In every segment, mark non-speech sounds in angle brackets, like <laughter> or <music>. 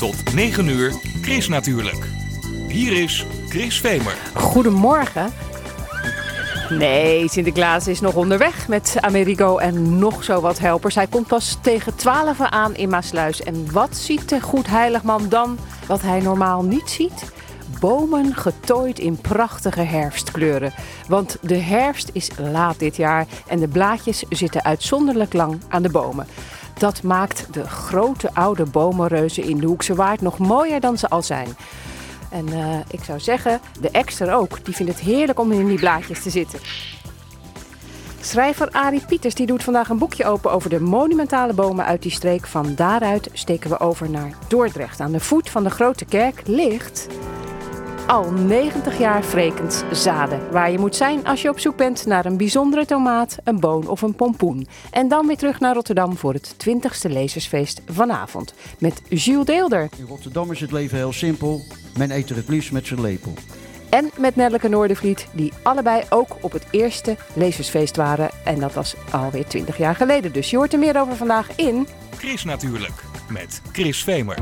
Tot 9 uur, Chris natuurlijk. Hier is Chris Vemer. Goedemorgen. Nee, Sinterklaas is nog onderweg met Amerigo en nog zo wat helpers. Hij komt pas tegen 12 aan in Maasluis. En wat ziet de goed heiligman dan wat hij normaal niet ziet? Bomen getooid in prachtige herfstkleuren. Want de herfst is laat dit jaar en de blaadjes zitten uitzonderlijk lang aan de bomen. Dat maakt de grote oude bomenreuzen in de Hoekse Waard nog mooier dan ze al zijn. En eh, ik zou zeggen, de extra ook. Die vindt het heerlijk om in die blaadjes te zitten. Schrijver Arie Pieters die doet vandaag een boekje open over de monumentale bomen uit die streek. Van daaruit steken we over naar Dordrecht. Aan de voet van de grote kerk ligt al 90 jaar Vrekens Zaden. Waar je moet zijn als je op zoek bent naar een bijzondere tomaat, een boon of een pompoen. En dan weer terug naar Rotterdam voor het 20ste lezersfeest vanavond. Met Jules Deelder. In Rotterdam is het leven heel simpel. Men eet er het liefst met zijn lepel. En met Nelleke Noordervliet, die allebei ook op het eerste lezersfeest waren. En dat was alweer 20 jaar geleden. Dus je hoort er meer over vandaag in... Chris natuurlijk, met Chris Vemer.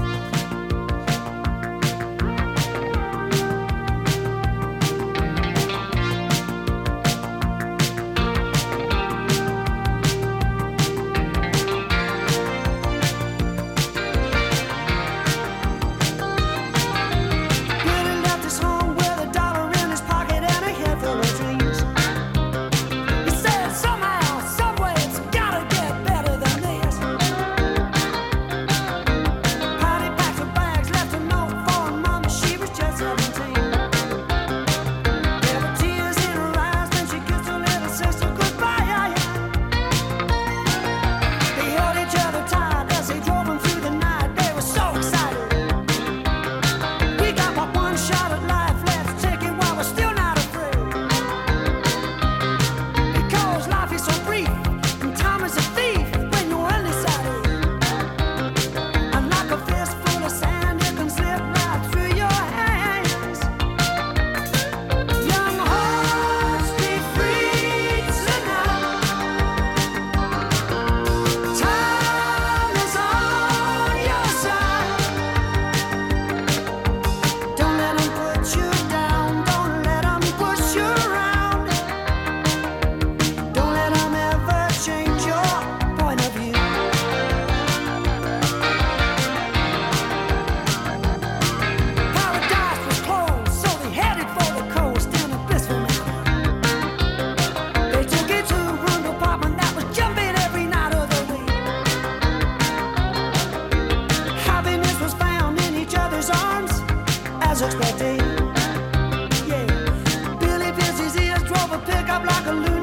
like.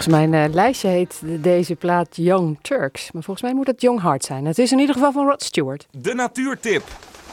Volgens mijn eh, lijstje heet deze plaat Young Turks. Maar volgens mij moet het Young Heart zijn. Het is in ieder geval van Rod Stewart. De natuurtip.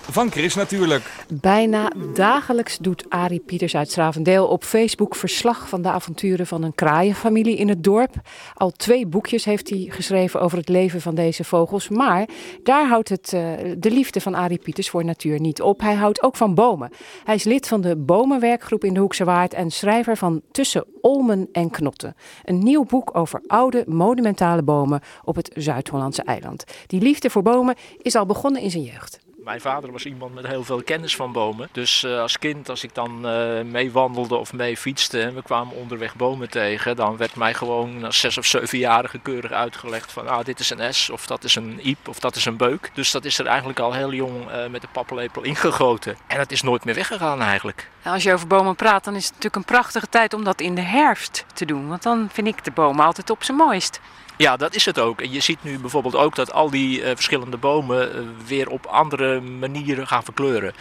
Van Chris natuurlijk. Bijna dagelijks doet Arie Pieters uit Stravendeel op Facebook verslag van de avonturen van een kraaienfamilie in het dorp. Al twee boekjes heeft hij geschreven over het leven van deze vogels. Maar daar houdt het, eh, de liefde van Arie Pieters voor natuur niet op. Hij houdt ook van bomen. Hij is lid van de Bomenwerkgroep in de Hoekse Waard en schrijver van Tussen Olmen en Knotten. Een nieuw boek over oude monumentale bomen op het Zuid-Hollandse eiland. Die liefde voor bomen is al begonnen in zijn jeugd. Mijn vader was iemand met heel veel kennis van bomen. Dus uh, als kind, als ik dan uh, mee wandelde of mee fietste en we kwamen onderweg bomen tegen, dan werd mij gewoon als zes of zevenjarige keurig uitgelegd van ah, dit is een S of dat is een iep of dat is een beuk. Dus dat is er eigenlijk al heel jong uh, met de paplepel ingegoten. En het is nooit meer weggegaan eigenlijk. Als je over bomen praat, dan is het natuurlijk een prachtige tijd om dat in de herfst te doen. Want dan vind ik de bomen altijd op zijn mooist. Ja, dat is het ook. En je ziet nu bijvoorbeeld ook dat al die uh, verschillende bomen uh, weer op andere manieren gaan verkleuren.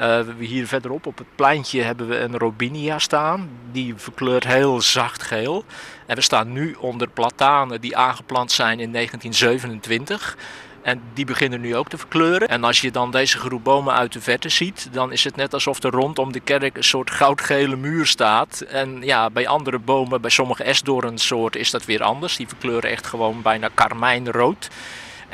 Uh, hier verderop op het pleintje hebben we een robinia staan. Die verkleurt heel zacht geel. En we staan nu onder platanen die aangeplant zijn in 1927. En die beginnen nu ook te verkleuren. En als je dan deze groep bomen uit de verte ziet, dan is het net alsof er rondom de kerk een soort goudgele muur staat. En ja, bij andere bomen, bij sommige esdoornsoorten is dat weer anders. Die verkleuren echt gewoon bijna karmijnrood.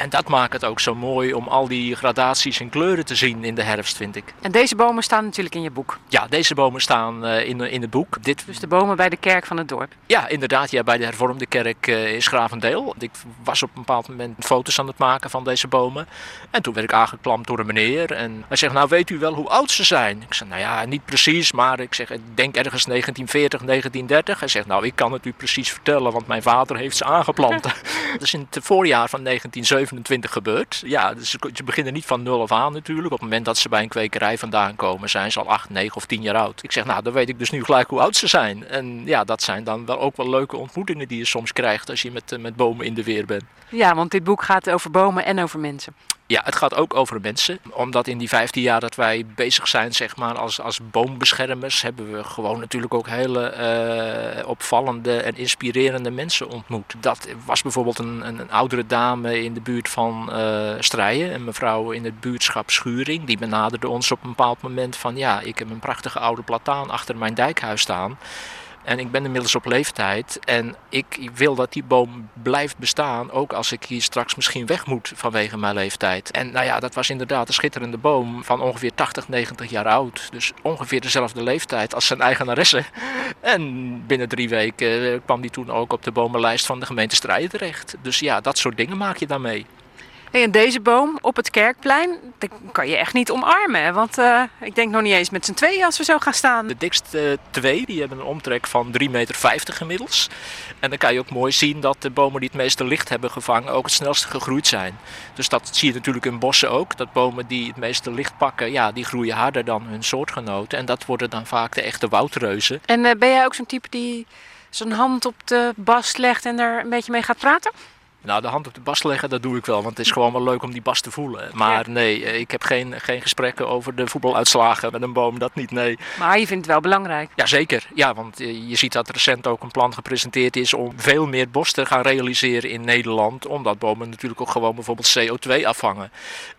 En dat maakt het ook zo mooi om al die gradaties en kleuren te zien in de herfst, vind ik. En deze bomen staan natuurlijk in je boek? Ja, deze bomen staan uh, in, in het boek. Dit... Dus de bomen bij de kerk van het dorp? Ja, inderdaad. Ja, bij de hervormde kerk uh, in Schravendeel. Ik was op een bepaald moment foto's aan het maken van deze bomen. En toen werd ik aangeklampt door een meneer. En hij zegt, nou weet u wel hoe oud ze zijn? Ik zeg, nou ja, niet precies, maar ik zeg, ik denk ergens 1940, 1930. Hij zegt, nou ik kan het u precies vertellen, want mijn vader heeft ze aangeplant. <laughs> dat is in het voorjaar van 1927 gebeurd. Ja, dus ze beginnen niet van nul af aan natuurlijk. Op het moment dat ze bij een kwekerij vandaan komen, zijn ze al 8, 9 of 10 jaar oud. Ik zeg, nou, dan weet ik dus nu gelijk hoe oud ze zijn. En ja, dat zijn dan wel ook wel leuke ontmoetingen die je soms krijgt als je met, met bomen in de weer bent. Ja, want dit boek gaat over bomen en over mensen. Ja, het gaat ook over mensen. Omdat in die 15 jaar dat wij bezig zijn, zeg maar, als, als boombeschermers, hebben we gewoon natuurlijk ook hele uh, opvallende en inspirerende mensen ontmoet. Dat was bijvoorbeeld een, een, een oudere dame in de buurt van uh, Strijen, een mevrouw in het buurtschap Schuring. Die benaderde ons op een bepaald moment van, ja, ik heb een prachtige oude plataan achter mijn dijkhuis staan. En ik ben inmiddels op leeftijd en ik wil dat die boom blijft bestaan, ook als ik hier straks misschien weg moet vanwege mijn leeftijd. En nou ja, dat was inderdaad een schitterende boom van ongeveer 80, 90 jaar oud. Dus ongeveer dezelfde leeftijd als zijn eigenaresse. <laughs> En binnen drie weken kwam die toen ook op de bomenlijst van de gemeente Strijden terecht. Dus ja, dat soort dingen maak je daarmee. Hey, en deze boom op het kerkplein, dat kan je echt niet omarmen. Want uh, ik denk nog niet eens met z'n tweeën als we zo gaan staan. De dikste twee die hebben een omtrek van 3,50 meter gemiddels. En dan kan je ook mooi zien dat de bomen die het meeste licht hebben gevangen ook het snelste gegroeid zijn. Dus dat zie je natuurlijk in bossen ook. Dat bomen die het meeste licht pakken, ja, die groeien harder dan hun soortgenoten. En dat worden dan vaak de echte woudreuzen. En uh, ben jij ook zo'n type die zijn hand op de bast legt en er een beetje mee gaat praten? Nou, de hand op de bas leggen, dat doe ik wel. Want het is gewoon wel leuk om die bas te voelen. Maar ja. nee, ik heb geen, geen gesprekken over de voetbaluitslagen met een boom. Dat niet, nee. Maar je vindt het wel belangrijk? Jazeker. Ja, want je ziet dat recent ook een plan gepresenteerd is om veel meer bos te gaan realiseren in Nederland. Omdat bomen natuurlijk ook gewoon bijvoorbeeld CO2 afvangen.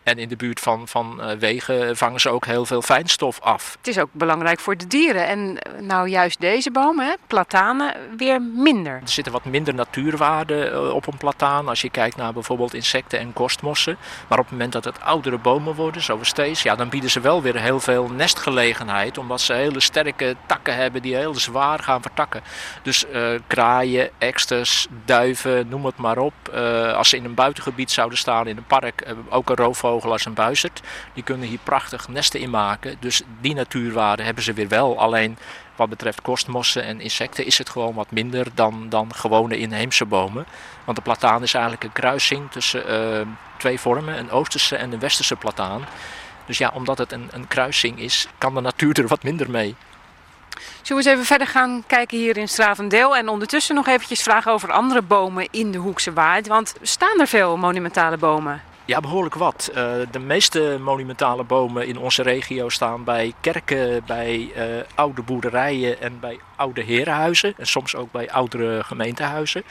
En in de buurt van, van wegen vangen ze ook heel veel fijnstof af. Het is ook belangrijk voor de dieren. En nou juist deze bomen, platanen, weer minder. Er zitten wat minder natuurwaarden op een plataan. Als je kijkt naar bijvoorbeeld insecten en korstmossen. Maar op het moment dat het oudere bomen worden, zoals steeds, ja, dan bieden ze wel weer heel veel nestgelegenheid. Omdat ze hele sterke takken hebben die heel zwaar gaan vertakken. Dus uh, kraaien, eksters, duiven, noem het maar op. Uh, als ze in een buitengebied zouden staan, in een park, uh, ook een roofvogel als een buizerd. Die kunnen hier prachtig nesten in maken. Dus die natuurwaarde hebben ze weer wel. Alleen wat betreft korstmossen en insecten is het gewoon wat minder dan, dan gewone inheemse bomen. Want de plataan is eigenlijk een kruising tussen uh, twee vormen, een oosterse en een westerse plataan. Dus ja, omdat het een, een kruising is, kan de natuur er wat minder mee. Zullen we eens even verder gaan kijken hier in Stravendeel en ondertussen nog eventjes vragen over andere bomen in de Hoekse Waard. Want staan er veel monumentale bomen? Ja, behoorlijk wat. Eh, de meeste monumentale bomen in onze regio staan bij kerken, bij eh, oude boerderijen en bij oude herenhuizen. En soms ook bij oudere gemeentehuizen.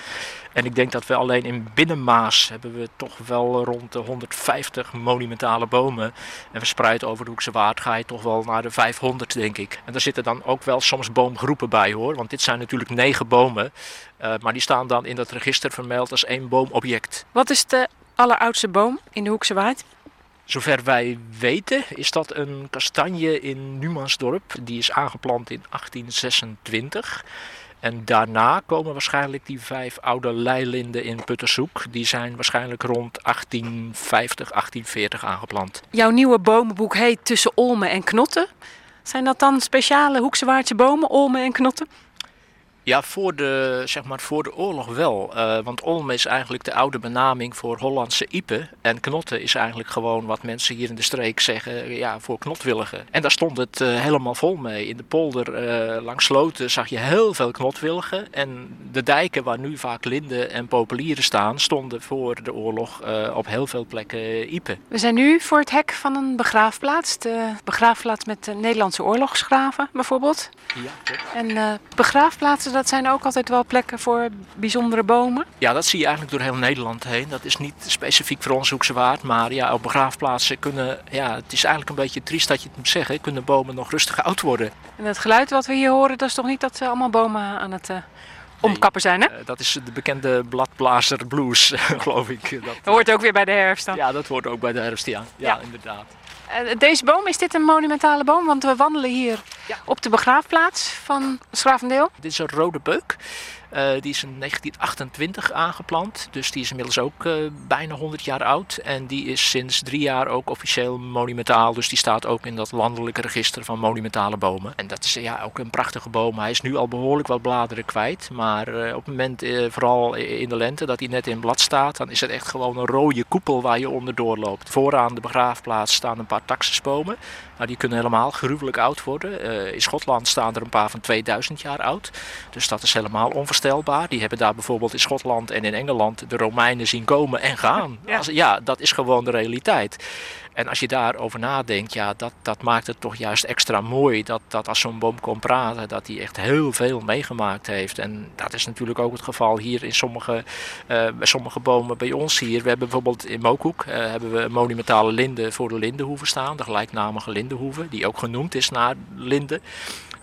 En ik denk dat we alleen in Binnenmaas hebben we toch wel rond de 150 monumentale bomen. En verspreid over de Hoekse Waard ga je toch wel naar de 500, denk ik. En daar zitten dan ook wel soms boomgroepen bij hoor. Want dit zijn natuurlijk negen bomen. eh, maar die staan dan in dat register vermeld als één boomobject. Wat is de alleroudste boom in de Hoekse Waard? Zover wij weten is dat een kastanje in Numansdorp. Die is aangeplant in 1826. En daarna komen waarschijnlijk die vijf oude leilinden in Puttershoek. Die zijn waarschijnlijk rond 1850, 1840 aangeplant. Jouw nieuwe bomenboek heet Tussen Olmen en Knotten. Zijn dat dan speciale Hoekse Waardse bomen, Olmen en Knotten? Ja, voor de, zeg maar, voor de oorlog wel. Eh, want Olme is eigenlijk de oude benaming voor Hollandse iepen. En knotten is eigenlijk gewoon wat mensen hier in de streek zeggen ja, voor knotwilligen. En daar stond het eh, helemaal vol mee. In de polder eh, langs sloten zag je heel veel knotwilligen. En de dijken waar nu vaak linden en populieren staan, stonden voor de oorlog op heel veel plekken iepen. We zijn nu voor het hek van een begraafplaats. De begraafplaats met de Nederlandse oorlogsgraven bijvoorbeeld. Ja. En eh, dat zijn ook altijd wel plekken voor bijzondere bomen. Ja, dat zie je eigenlijk door heel Nederland heen. Dat is niet specifiek voor ons Hoekse Waard, maar ja, op begraafplaatsen kunnen, ja, het is eigenlijk een beetje triest dat je het moet zeggen, kunnen bomen nog rustig oud worden. En het geluid wat we hier horen, dat is toch niet dat ze allemaal bomen aan het eh, omkappen zijn, hè? Eh, dat is de bekende bladblazer blues, <laughs> geloof ik. Dat, Dat hoort ook weer bij de herfst dan. ja, dat hoort ook bij de herfst, ja. Ja, Ja. inderdaad. Eh, Deze boom, is dit een monumentale boom? Want we wandelen hier Ja. op de begraafplaats van Schravendeel. Dit is een rode beuk. Eh, die is in 1928 aangeplant, dus die is inmiddels ook eh, bijna 100 jaar oud. En die is sinds drie jaar ook officieel monumentaal, dus die staat ook in dat landelijke register van monumentale bomen. En dat is ja, ook een prachtige boom. Hij is nu al behoorlijk wat bladeren kwijt, maar eh, op het moment, vooral in de lente, dat hij net in blad staat, dan is het echt gewoon een rode koepel waar je onderdoor loopt. Vooraan de begraafplaats staan een paar taxusbomen. Nou, die kunnen helemaal gruwelijk oud worden. Eh, in Schotland staan er een paar van 2000 jaar oud. Dus dat is helemaal onvoorstelbaar. Die hebben daar bijvoorbeeld in Schotland en in Engeland de Romeinen zien komen en gaan. Ja dat is gewoon de realiteit. En als je daarover nadenkt, ja, dat, dat maakt het toch juist extra mooi. Dat, dat als zo'n boom komt praten, dat hij echt heel veel meegemaakt heeft. En dat is natuurlijk ook het geval hier in sommige, bij sommige bomen bij ons hier. We hebben bijvoorbeeld in Mookhoek eh, hebben we een monumentale linde voor de lindenhoeve staan. De gelijknamige lindenhoeve, die ook genoemd is naar linden.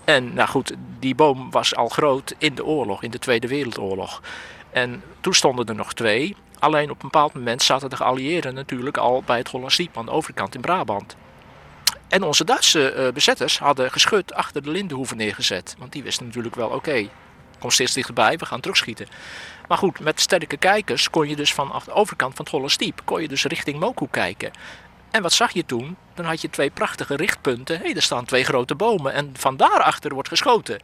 En nou goed, die boom was al groot in de oorlog, in de Tweede Wereldoorlog. En toen stonden er nog twee. Alleen op een bepaald moment zaten de geallieerden natuurlijk al bij het Hollands Diep aan de overkant in Brabant. En onze Duitse eh, bezetters hadden geschut achter de Lindenhoeve neergezet. Want die wisten natuurlijk wel, oké, kom steeds dichterbij, we gaan terugschieten. Maar goed, met sterke kijkers kon je dus vanaf de overkant van het Hollands Diep, kon je dus richting Moku kijken. En wat zag je toen? Dan had je twee prachtige richtpunten. Hé, er staan twee grote bomen en van daarachter wordt geschoten.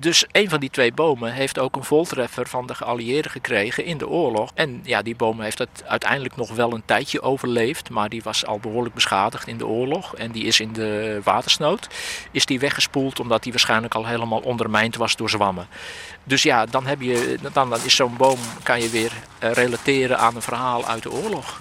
Dus een van die twee bomen heeft ook een voltreffer van de geallieerden gekregen in de oorlog. En ja, die boom heeft het uiteindelijk nog wel een tijdje overleefd, maar die was al behoorlijk beschadigd in de oorlog. En die is in de watersnood, is die weggespoeld omdat die waarschijnlijk al helemaal ondermijnd was door zwammen. Dus ja, dan, heb je, dan, dan is zo'n boom, kan je weer eh, relateren aan een verhaal uit de oorlog.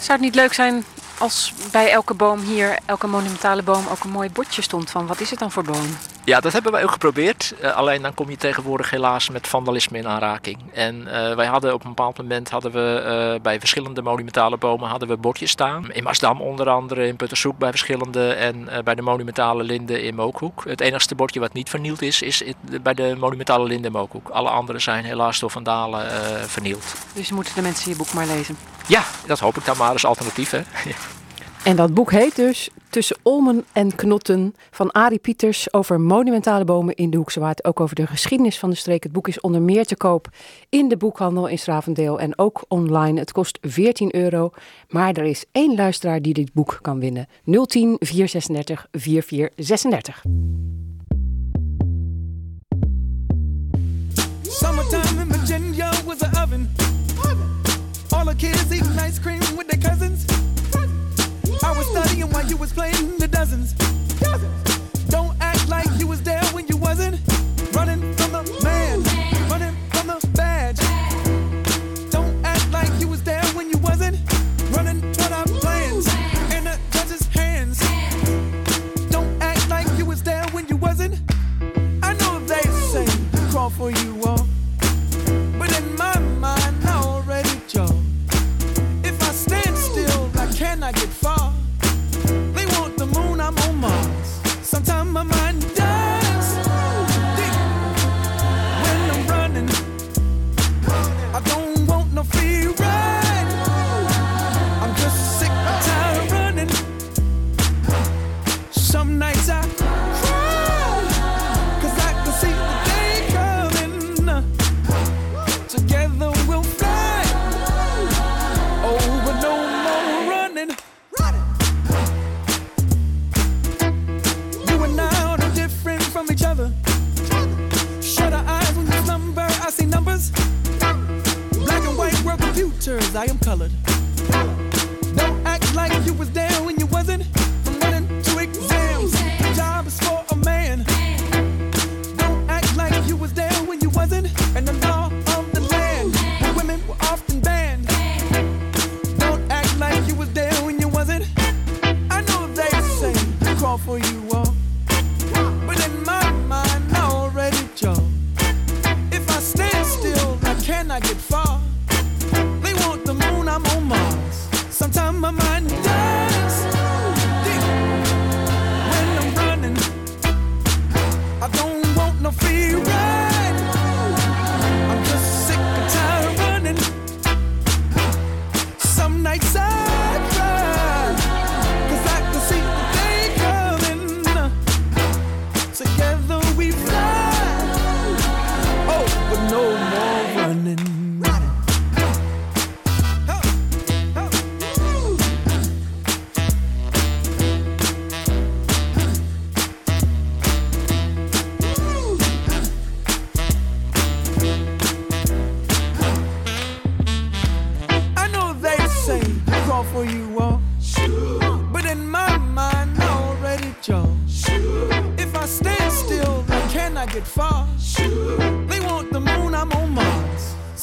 Zou het niet leuk zijn als bij elke boom hier, elke monumentale boom, ook een mooi bordje stond van wat is het dan voor boom? Ja, dat hebben wij ook geprobeerd. Eh, alleen dan kom je tegenwoordig helaas met vandalisme in aanraking. En eh, wij hadden op een bepaald moment hadden we eh, bij verschillende monumentale bomen hadden we bordjes staan. In Maasdam onder andere, in Puttershoek bij verschillende en bij de monumentale linden in Mookhoek. Het enigste bordje wat niet vernield is, is het- bij de monumentale linden in Mookhoek. Alle andere zijn helaas door vandalen vernield. Dus moeten de mensen je boek maar lezen. Ja, dat hoop ik dan maar als alternatief. Hè? <laughs> En dat boek heet dus Tussen Olmen en Knotten van Arie Pieters over monumentale bomen in de Hoekse Waard. Ook over de geschiedenis van de streek. Het boek is onder meer te koop in de boekhandel in Stravendeel en ook online. Het kost 14 euro, maar er is één luisteraar die dit boek kan winnen. 010 436 4436. Summertime in Virginia was an oven. All the kids eating ice cream with their cousins. I was studying while you was playing the dozens. Don't act like you was there when you wasn't. Running from the man, running from the badge. Don't act like you was there when you wasn't. Running toward our plans in the judge's hands. Don't act like you was there when you wasn't. I know they say crawl for you all, but in my mind I already chose. Some nights I cry, cause I can see the day coming. Together we'll fly. Oh, Over no more running. You and I are different from each other. Shut our eyes when you slumber. I see numbers. Black and white world computers, I am colored. Don't act like you was there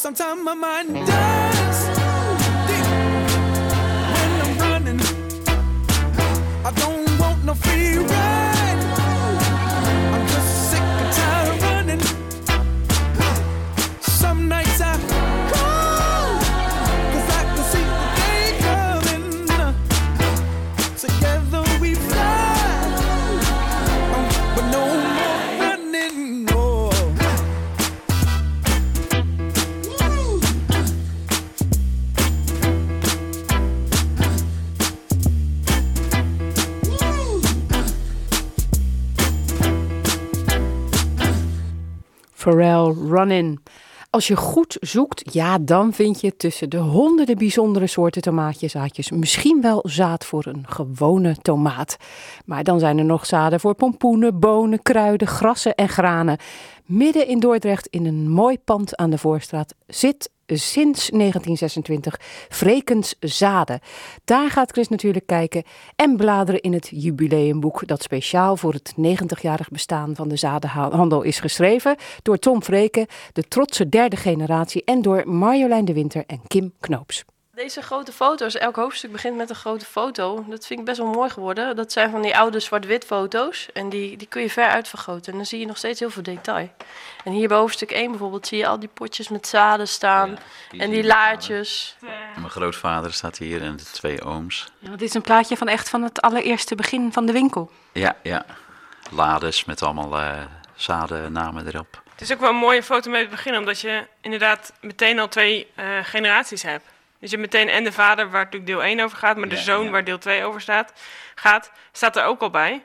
Sometimes my mind dies Als je goed zoekt, ja, dan vind je tussen de honderden bijzondere soorten tomaatjezaadjes misschien wel zaad voor een gewone tomaat. Maar dan zijn er nog zaden voor pompoenen, bonen, kruiden, grassen en granen. Midden in Dordrecht, in een mooi pand aan de Voorstraat, zit sinds 1926 Vrekens Zaden. Daar gaat Chris natuurlijk kijken en bladeren in het jubileumboek dat speciaal voor het 90-jarig bestaan van de zadenhandel is geschreven door Tom Vreken, de trotse derde generatie, en door Marjolein de Winter en Kim Knoops. Deze grote foto's, elk hoofdstuk begint met een grote foto. Dat vind ik best wel mooi geworden. Dat zijn van die oude zwart-wit foto's. En die, die kun je ver uitvergroten. En dan zie je nog steeds heel veel detail. En hier bij hoofdstuk 1 bijvoorbeeld zie je al die potjes met zaden staan. en die laadjes. Mijn grootvader staat hier en de twee ooms. Ja, dit is een plaatje van echt van het allereerste begin van de winkel. Ja, ja. Lades met allemaal eh zadennamen erop. Het is ook wel een mooie foto met het begin, omdat je inderdaad meteen al twee eh, generaties hebt. Dus je hebt meteen en de vader, waar natuurlijk deel 1 over gaat, maar de zoon, ja. waar deel 2 over staat, gaat, staat er ook al bij.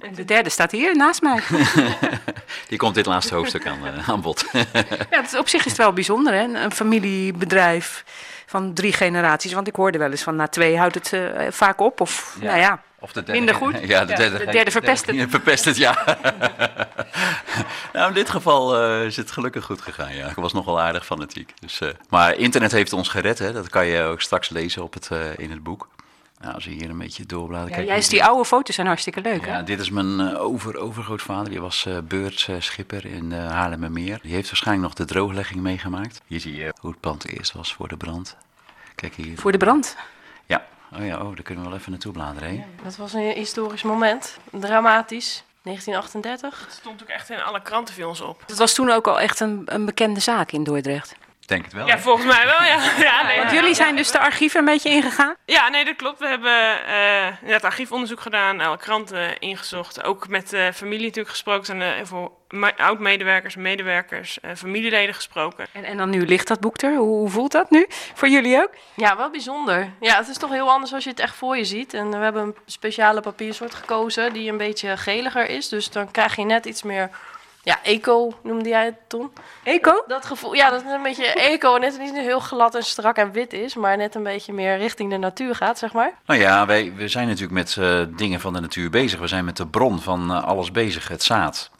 En de derde staat hier naast mij. <laughs> Die komt dit laatste hoofdstuk aan, eh, aan bod. <laughs> Ja, het is, op zich is het wel bijzonder, hè? Een familiebedrijf van drie generaties. Want ik hoorde wel eens van na twee houdt het eh, vaak op. Of Ja. nou ja, Of de Minder goed? <laughs> Ja, de Ja, derde, de derde <laughs> verpest het. Ja, verpest het, ja. <laughs> nou, in dit geval eh, is het gelukkig goed gegaan, ja. Ik was nogal aardig fanatiek. Dus, eh, maar internet heeft ons gered, hè. Dat kan je ook straks lezen op het, eh, in het boek. Nou, als je hier een beetje doorbladert... ja, juist die oude foto's zijn hartstikke leuk. Ja, hè? dit is mijn over, overgrootvader. Die was beurtschipper in Haarlemmermeer. Die heeft waarschijnlijk nog de drooglegging meegemaakt. Hier zie je hoe het pand eerst was voor de brand. Kijk hier. Voor de brand. Oh ja, oh, daar kunnen we wel even naartoe bladeren. Hè? Dat was een historisch moment. Dramatisch. 1938. Het stond ook echt in alle kranten ons op. Het was toen ook al echt een, een bekende zaak in Dordrecht. Denk het wel. Ja, volgens mij wel, ja. <laughs> ja, nee, Want jullie zijn dus de archieven een beetje ingegaan? Ja, nee, dat klopt. We hebben eh inderdaad archiefonderzoek gedaan, alle kranten ingezocht. Ook met de familie natuurlijk gesproken. Zijn er me- oud-medewerkers, medewerkers, eh, familieleden gesproken. En, en dan nu ligt dat boek er. Hoe, hoe voelt dat nu? Voor jullie ook? Ja, wel bijzonder. Ja, het is toch heel anders als je het echt voor je ziet. En we hebben een speciale papiersoort gekozen die een beetje geliger is. Dus dan krijg je net iets meer... Ja, eco noemde jij het toen. Eco? Dat gevoel, ja, dat is een beetje eco. Net niet heel glad en strak en wit is, maar net een beetje meer richting de natuur gaat, zeg maar. Nou ja, wij, we zijn natuurlijk met eh, dingen van de natuur bezig. We zijn met de bron van eh, alles bezig, het zaad.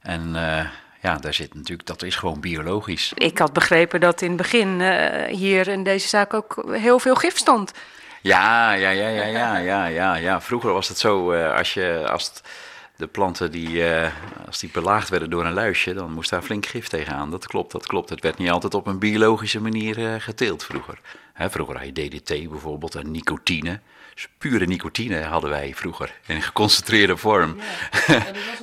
En eh, ja, daar zit natuurlijk, dat is gewoon biologisch. Ik had begrepen dat in het begin eh, hier in deze zaak ook heel veel gif stond. Ja, ja, ja, ja, ja, ja, ja, ja. Vroeger was het zo, eh, als, je, als het- de planten die, eh, als die belaagd werden door een luisje, dan moest daar flink gif tegenaan. Dat klopt, dat klopt. Het werd niet altijd op een biologische manier eh, geteeld vroeger. Hè, vroeger had je DDT bijvoorbeeld en nicotine. Pure nicotine hadden wij vroeger in geconcentreerde vorm.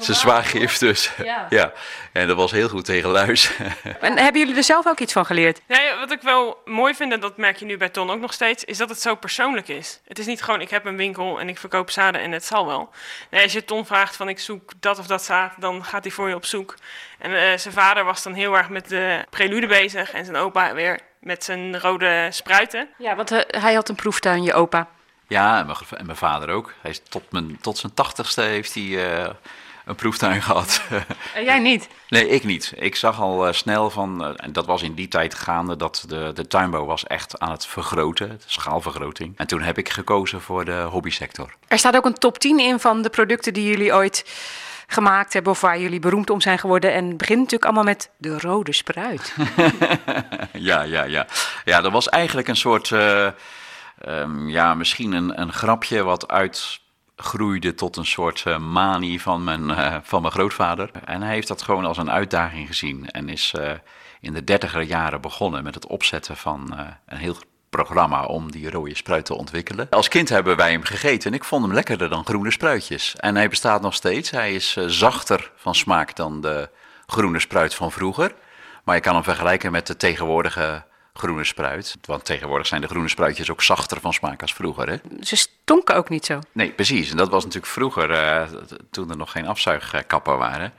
Een zwaar gif dus. Ja. Ja. en dat was heel goed tegen luis. <laughs> En hebben jullie er zelf ook iets van geleerd? Ja, wat ik wel mooi vind, en dat merk je nu bij Ton ook nog steeds, is dat het zo persoonlijk is. Het is niet gewoon, ik heb een winkel en ik verkoop zaden en het zal wel. Nee, als je Ton vraagt van ik zoek dat of dat zaad, dan gaat hij voor je op zoek. En eh, zijn vader was dan heel erg met de prelude bezig en zijn opa weer met zijn rode spruiten. Ja, want eh, hij had een proeftuin, je opa. Ja, en mijn, en mijn vader ook. Hij is tot, mijn, tot zijn tachtigste heeft hij eh, een proeftuin <laughs> gehad. En jij niet? nee, ik niet. Ik zag al eh, snel van, eh, en dat was in die tijd gaande, dat de, de tuinbouw was echt aan het vergroten, de schaalvergroting. En toen heb ik gekozen voor de hobbysector. Er staat ook een top 10 in van de producten die jullie ooit gemaakt hebben of waar jullie beroemd om zijn geworden. En het begint natuurlijk allemaal met de rode spruit. <laughs> ja, ja, ja. Ja, dat was eigenlijk een soort, ehm, ja, misschien een, een grapje wat uitgroeide tot een soort eh, manie van mijn, eh, van mijn grootvader. En hij heeft dat gewoon als een uitdaging gezien en is eh, in de dertiger jaren begonnen met het opzetten van een heel programma om die rode spruit te ontwikkelen. Als kind hebben wij hem gegeten en ik vond hem lekkerder dan groene spruitjes. En hij bestaat nog steeds. Hij is zachter van smaak dan de groene spruit van vroeger. Maar je kan hem vergelijken met de tegenwoordige groene spruit. Want tegenwoordig zijn de groene spruitjes ook zachter van smaak als vroeger. Hè? Ze stonken ook niet zo. Nee, precies. En dat was natuurlijk vroeger, eh, toen er nog geen afzuigkappen waren,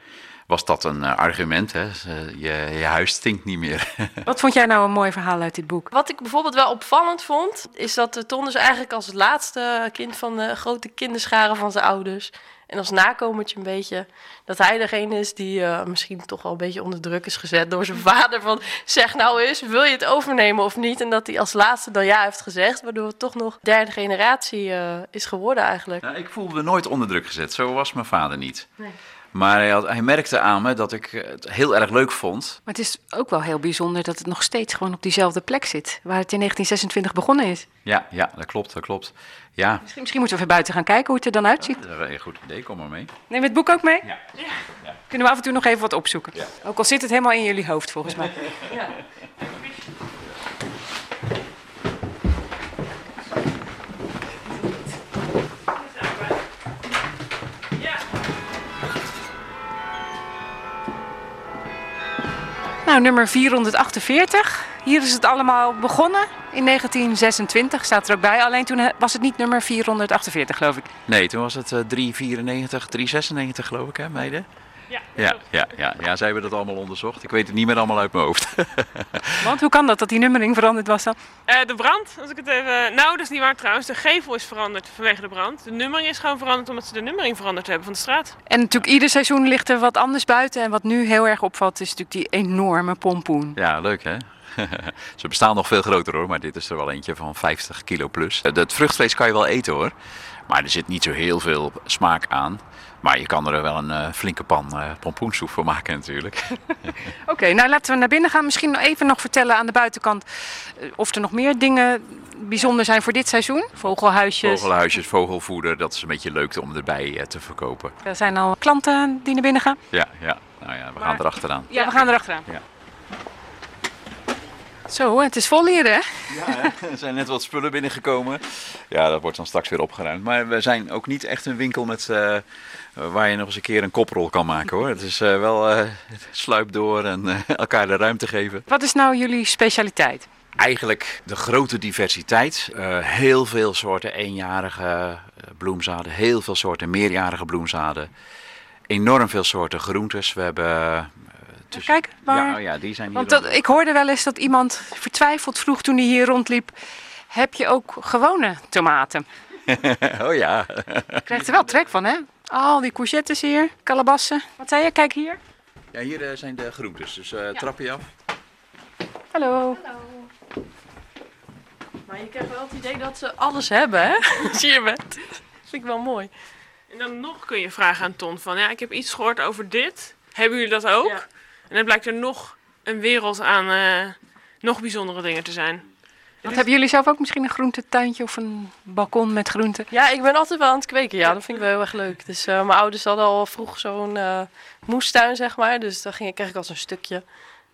was dat een eh, argument. Hè? Eh, Je, je huis stinkt niet meer. <laughs> Wat vond jij nou een mooi verhaal uit dit boek? Wat ik bijvoorbeeld wel opvallend vond, is dat de Ton dus eigenlijk als laatste kind van de grote kinderscharen van zijn ouders. En als nakomertje een beetje, dat hij degene is die eh, misschien toch wel een beetje onder druk is gezet door zijn <laughs> vader. Van zeg nou eens, wil je het overnemen of niet? En dat hij als laatste dan ja heeft gezegd, waardoor het toch nog derde generatie eh, is geworden eigenlijk. Nou, ik voelde me nooit onder druk gezet. Zo was mijn vader niet. Maar hij, had, hij merkte aan me dat ik het heel erg leuk vond. Maar het is ook wel heel bijzonder dat het nog steeds gewoon op diezelfde plek zit. Waar het in 1926 begonnen is. Ja, ja, dat klopt, dat klopt. Ja, Misschien, misschien moeten we even buiten gaan kijken hoe het er dan uitziet. dat is een goed idee, kom maar mee. Neem het boek ook mee? Ja. Kunnen we af en toe nog even wat opzoeken? Ook al zit het helemaal in jullie hoofd volgens mij. <laughs> Nou, nummer 448. Hier is het allemaal begonnen. In 1926 staat er ook bij. Alleen toen eh, was het niet nummer 448, geloof ik. Nee, toen was het eh, 394, 396 geloof ik, hè, meiden? Ja, Ja, ja, ja, ja, zij hebben dat allemaal onderzocht. Ik weet het niet meer allemaal uit mijn hoofd. <laughs> Want hoe kan dat dat die nummering veranderd was dan? Eh, de brand, als ik het even... Nou, dat is niet waar trouwens. De gevel is veranderd vanwege de brand. De nummering is gewoon veranderd omdat ze de nummering veranderd hebben van de straat. En natuurlijk ieder seizoen ligt er wat anders buiten. En wat nu heel erg opvalt is natuurlijk die enorme pompoen. Ja, leuk hè? <laughs> Ze bestaan nog veel groter hoor, maar dit is er wel eentje van 50 kilo plus. Eh, Het vruchtvlees kan je wel eten hoor, maar er zit niet zo heel veel smaak aan. Maar je kan er wel een eh, flinke pan eh, pompoensoep voor maken natuurlijk. <laughs> <laughs> Oké, nou laten we naar binnen gaan. Misschien nog even nog vertellen aan de buitenkant eh, of er nog meer dingen bijzonder zijn voor dit seizoen. Vogelhuisjes. Vogelhuisjes, vogelvoeder, dat is een beetje leuk om erbij te verkopen. Er zijn al klanten die naar binnen gaan. Ja, ja. Nou ja, we gaan erachteraan. Ja, we gaan erachteraan. Ja. Zo, het is vol hier hè? Ja, er zijn net wat spullen binnengekomen. Ja, dat wordt dan straks weer opgeruimd. Maar we zijn ook niet echt een winkel met, eh, waar je nog eens een keer een koprol kan maken hoor. Het is eh, wel eh sluip door en elkaar de ruimte geven. Wat is nou jullie specialiteit? Eigenlijk de grote diversiteit. Heel veel soorten eenjarige bloemzaden, heel veel soorten meerjarige bloemzaden. Enorm veel soorten groentes. We hebben... tussen- Kijk, waar- Ja, oh ja, die zijn hier. Want dat, ik hoorde wel eens dat iemand vertwijfeld vroeg toen hij hier rondliep. Heb je ook gewone tomaten? <laughs> oh ja. Je krijgt er wel trek van, hè? Al die courgettes hier, kalebassen. Wat zei je? Kijk hier. Ja, hier eh, zijn de groentes. Dus eh trap je af. Hallo. Maar je krijgt wel het idee dat ze alles hebben, hè? <laughs> Als je. Dat vind ik wel mooi. En dan nog kun je vragen aan Ton van... Ja, ik heb iets gehoord over dit. Hebben jullie dat ook? Ja. En dan blijkt er nog een wereld aan eh, nog bijzondere dingen te zijn. Wat hebben jullie zelf ook misschien een groentetuintje of een balkon met groenten? Ja, ik ben altijd wel aan het kweken. Ja, dat vind ik wel heel erg leuk. Dus eh, mijn ouders hadden al vroeg zo'n eh, moestuin, zeg maar. Dus daar ging, kreeg ik al zo'n stukje.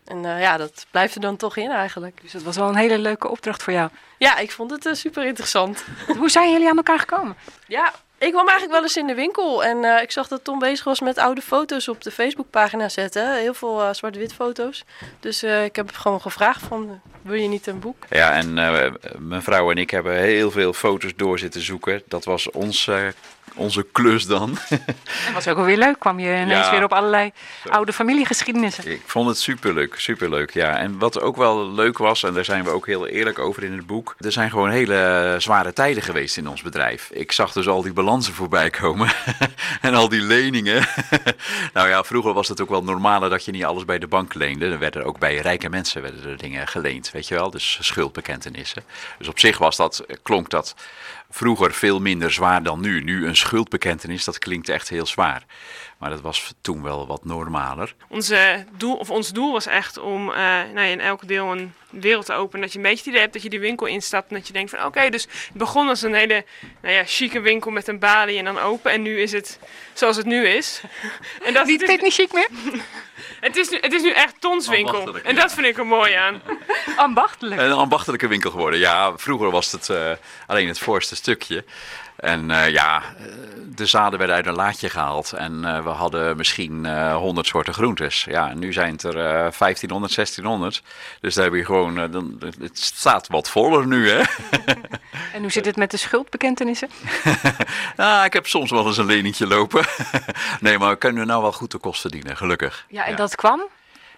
En eh, ja, dat blijft er dan toch in eigenlijk. Dus dat was wel een hele leuke opdracht voor jou. Ja, ik vond het super interessant. <laughs> Hoe zijn jullie aan elkaar gekomen? Ja, ik kwam eigenlijk wel eens in de winkel en eh, ik zag dat Tom bezig was met oude foto's op de Facebookpagina zetten. Heel veel eh, zwart-wit foto's. Dus eh, ik heb gewoon gevraagd van, wil je niet een boek? Ja, en eh, mijn vrouw en ik hebben heel veel foto's door zitten zoeken. Dat was ons, eh, onze klus dan. <laughs> Dat was ook wel weer leuk. Kwam je ineens Ja. weer op allerlei oude familiegeschiedenissen. Ik vond het superleuk, superleuk, ja. En wat ook wel leuk was, en daar zijn we ook heel eerlijk over in het boek. Er zijn gewoon hele zware tijden geweest in ons bedrijf. Ik zag dus al die balansen voorbij komen <laughs> en al die leningen. <laughs> nou ja, vroeger was het ook wel normaler dat je niet alles bij de bank leende. Er werden ook bij rijke mensen werden er dingen geleend, weet je wel. Dus schuldbekentenissen. Dus op zich was dat, klonk dat vroeger veel minder zwaar dan nu. Nu een schuldbekentenis, dat klinkt echt heel zwaar. Maar dat was toen wel wat normaler. Onze doel, of ons doel was echt om eh, nou ja, in elk deel een wereld te openen. Dat je een beetje het idee hebt dat je die winkel instapt. En dat je denkt van oké, dus het begon als een hele nou ja, chique winkel met een balie en dan open. En nu is het zoals het nu is. <laughs> en dat Niet is, technisch chic meer? <laughs> het, is nu, het is nu echt tonswinkel. En ja. dat vind ik er mooi aan. Ambachtelijk. Een ambachtelijke winkel geworden. Ja, vroeger was het eh, alleen het voorste stukje. En eh, ja, de zaden werden uit een laadje gehaald. En eh, we hadden misschien eh 100 soorten groentes. Ja, en nu zijn het er eh 1500, 1600. Dus daar heb je gewoon. dan, het staat wat voller nu, hè? <laughs> En hoe zit het met de schuldbekentenissen? ah, <laughs> ik heb soms wel eens een leningje lopen. <laughs> nee, maar we kunnen nou wel goed de kosten verdienen, gelukkig. Ja, en dat kwam?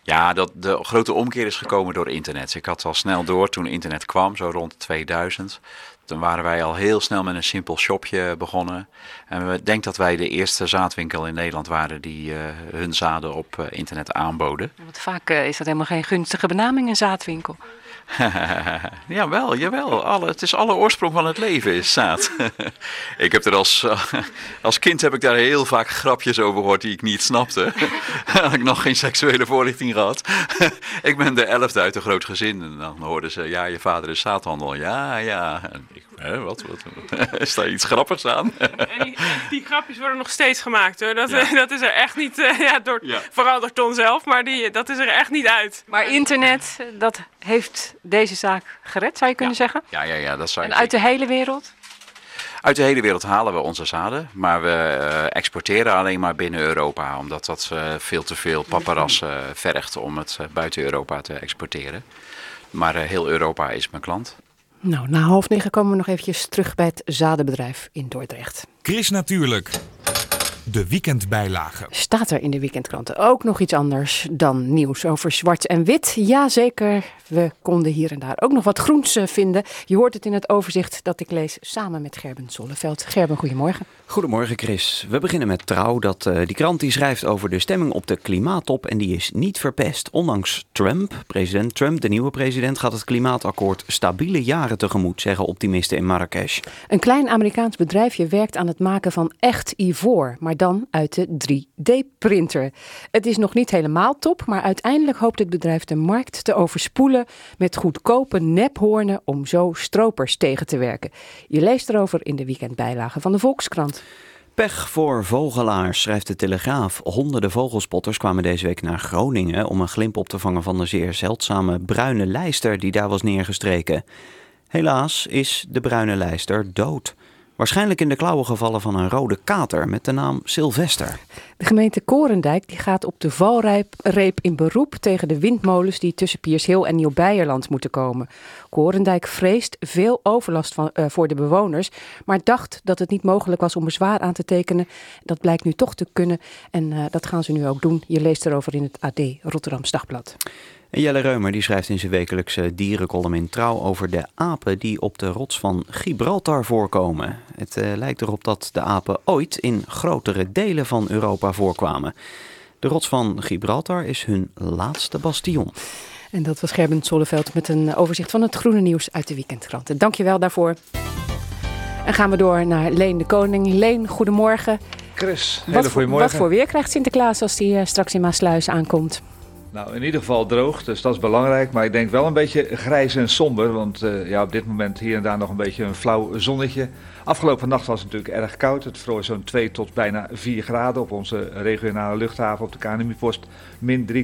Ja, dat de grote omkeer is gekomen door internet. Ik had al snel door toen internet kwam, zo rond 2000. Toen waren wij al heel snel met een simpel shopje begonnen. En we denk dat wij de eerste zaadwinkel in Nederland waren die eh, hun zaden op eh, internet aanboden. Want vaak eh, is dat helemaal geen gunstige benaming, een zaadwinkel. <laughs> jawel, jawel. Alle, het is alle oorsprong van het leven is zaad. <laughs> ik heb er als, <laughs> als kind heb ik daar heel vaak grapjes over gehoord die ik niet snapte. Had ik nog geen seksuele voorlichting gehad. ik ben de elfde uit een groot gezin. En dan hoorden ze, ja, je vader is zaadhandel. Ja, ja. Hè, wat, wat, <laughs> is daar iets grappigs aan? <laughs> En die, die grapjes worden nog steeds gemaakt hoor. Dat, Ja. <laughs> dat is er echt niet, eh, ja, door, Ja. vooral door Ton zelf, maar die, dat is er echt niet uit. Maar internet, dat heeft deze zaak gered, zou je kunnen zeggen. Ja, ja, ja, dat zou En uit de hele wereld? Uit de hele wereld halen we onze zaden, maar we eh, exporteren alleen maar binnen Europa, omdat dat eh, veel te veel paparas eh, vergt om het buiten Europa te exporteren. Maar heel Europa is mijn klant. Nou, na half negen komen we nog eventjes terug bij het zadenbedrijf in Dordrecht. Chris Natuurlijk. De weekendbijlage. Staat er in de weekendkranten ook nog iets anders dan nieuws over zwart en wit? Jazeker, we konden hier en daar ook nog wat groens eh, vinden. Je hoort het in het overzicht dat ik lees samen met Gerben Zolleveld. Gerben, goedemorgen. Goedemorgen Chris. We beginnen met Trouw. Dat, eh, die krant die schrijft over de stemming op de klimaattop en die is niet verpest. Ondanks Trump, president Trump, de nieuwe president, gaat het klimaatakkoord stabiele jaren tegemoet, zeggen optimisten in Marrakesh. Een klein Amerikaans bedrijfje werkt aan het maken van echt ivoor, maar dan uit de 3D-printer. Het is nog niet helemaal top, maar uiteindelijk hoopt het bedrijf de markt te overspoelen met goedkope nephoornen om zo stropers tegen te werken. Je leest erover in de weekendbijlage van de Volkskrant. Pech voor vogelaars, schrijft de Telegraaf. Honderden vogelspotters kwamen deze week naar Groningen om een glimp op te vangen van de zeer zeldzame bruine lijster die daar was neergestreken. Helaas is de bruine lijster dood. Waarschijnlijk in de klauwen gevallen van een rode kater met de naam Sylvester. De gemeente Korendijk die gaat op de valreep in beroep tegen de windmolens die tussen Piershill en Nieuw-Beierland moeten komen. Korendijk vreest veel overlast van, eh, voor de bewoners, maar dacht dat het niet mogelijk was om bezwaar aan te tekenen. Dat blijkt nu toch te kunnen en eh, dat gaan ze nu ook doen. Je leest erover in het AD Rotterdams Dagblad. En Jelle Reumer die schrijft in zijn wekelijkse dierencolumn in Trouw over de apen die op de rots van Gibraltar voorkomen. Het eh, lijkt erop dat de apen ooit in grotere delen van Europa voorkwamen. De rots van Gibraltar is hun laatste bastion. En dat was Gerben Zolleveld met een overzicht van het groene nieuws uit de weekendkranten. Dankjewel daarvoor. En gaan we door naar Leen de Koning. Leen, goedemorgen. Chris, Wat hele voor, goedemorgen. wat voor weer krijgt Sinterklaas als hij eh, straks in Maasluis aankomt? Nou, in ieder geval droog, dus dat is belangrijk. Maar ik denk wel een beetje grijs en somber. Want eh, ja, op dit moment hier en daar nog een beetje een flauw zonnetje. Afgelopen nacht was het natuurlijk erg koud. Het vroor zo'n 2 tot bijna 4 graden op onze regionale luchthaven op de KNMI-post. Min 3,8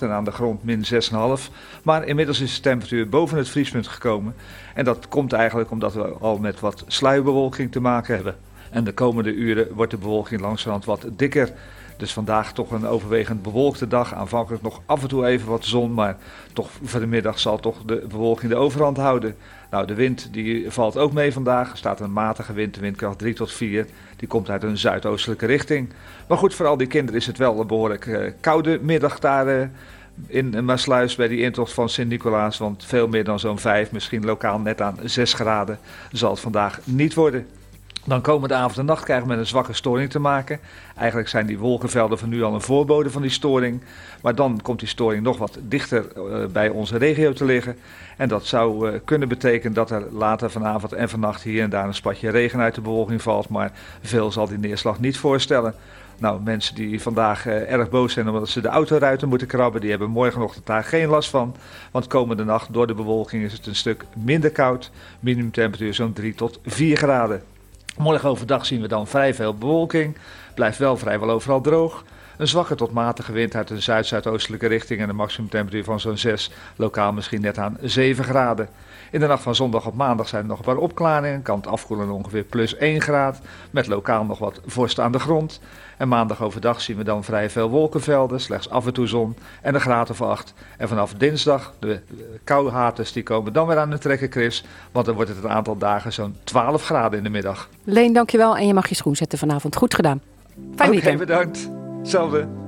en aan de grond min 6,5. Maar inmiddels is de temperatuur boven het vriespunt gekomen. En dat komt eigenlijk omdat we al met wat sluierbewolking te maken hebben. En de komende uren wordt de bewolking langzamerhand wat dikker. Dus vandaag toch een overwegend bewolkte dag. Aanvankelijk nog af en toe even wat zon, maar toch voor de middag zal toch de bewolking de overhand houden. Nou, de wind die valt ook mee vandaag. Er staat een matige wind, de windkracht 3 tot 4. Die komt uit een zuidoostelijke richting. Maar goed, voor al die kinderen is het wel een behoorlijk uh, koude middag daar uh, in Maasluis bij die intocht van Sint-Nicolaas. Want veel meer dan zo'n 5, misschien lokaal net aan 6 graden, zal het vandaag niet worden. Dan komende avond en nacht krijgen we met een zwakke storing te maken. Eigenlijk zijn die wolkenvelden van nu al een voorbode van die storing. Maar dan komt die storing nog wat dichter uh, bij onze regio te liggen. En dat zou uh, kunnen betekenen dat er later vanavond en vannacht hier en daar een spatje regen uit de bewolking valt. Maar veel zal die neerslag niet voorstellen. Nou, mensen die vandaag uh, erg boos zijn omdat ze de autoruiten moeten krabben, die hebben morgenochtend daar geen last van. Want komende nacht door de bewolking is het een stuk minder koud. Minimumtemperatuur zo'n 3 tot 4 graden. Morgen overdag zien we dan vrij veel bewolking. Blijft wel vrijwel overal droog. Een zwakke tot matige wind uit een zuid-zuidoostelijke richting en een maximumtemperatuur van zo'n 6, lokaal misschien net aan 7 graden. In de nacht van zondag op maandag zijn er nog een paar opklaringen, kan het afkoelen ongeveer plus 1 graad, met lokaal nog wat vorst aan de grond. En maandag overdag zien we dan vrij veel wolkenvelden, slechts af en toe zon en een graad of 8. En vanaf dinsdag, de koude haters die komen dan weer aan de trekken, Chris, want dan wordt het een aantal dagen zo'n 12 graden in de middag. Leen, dankjewel en je mag je schoen zetten vanavond. Goed gedaan. Fijn Oké, weekend. bedankt. Hetzelfde.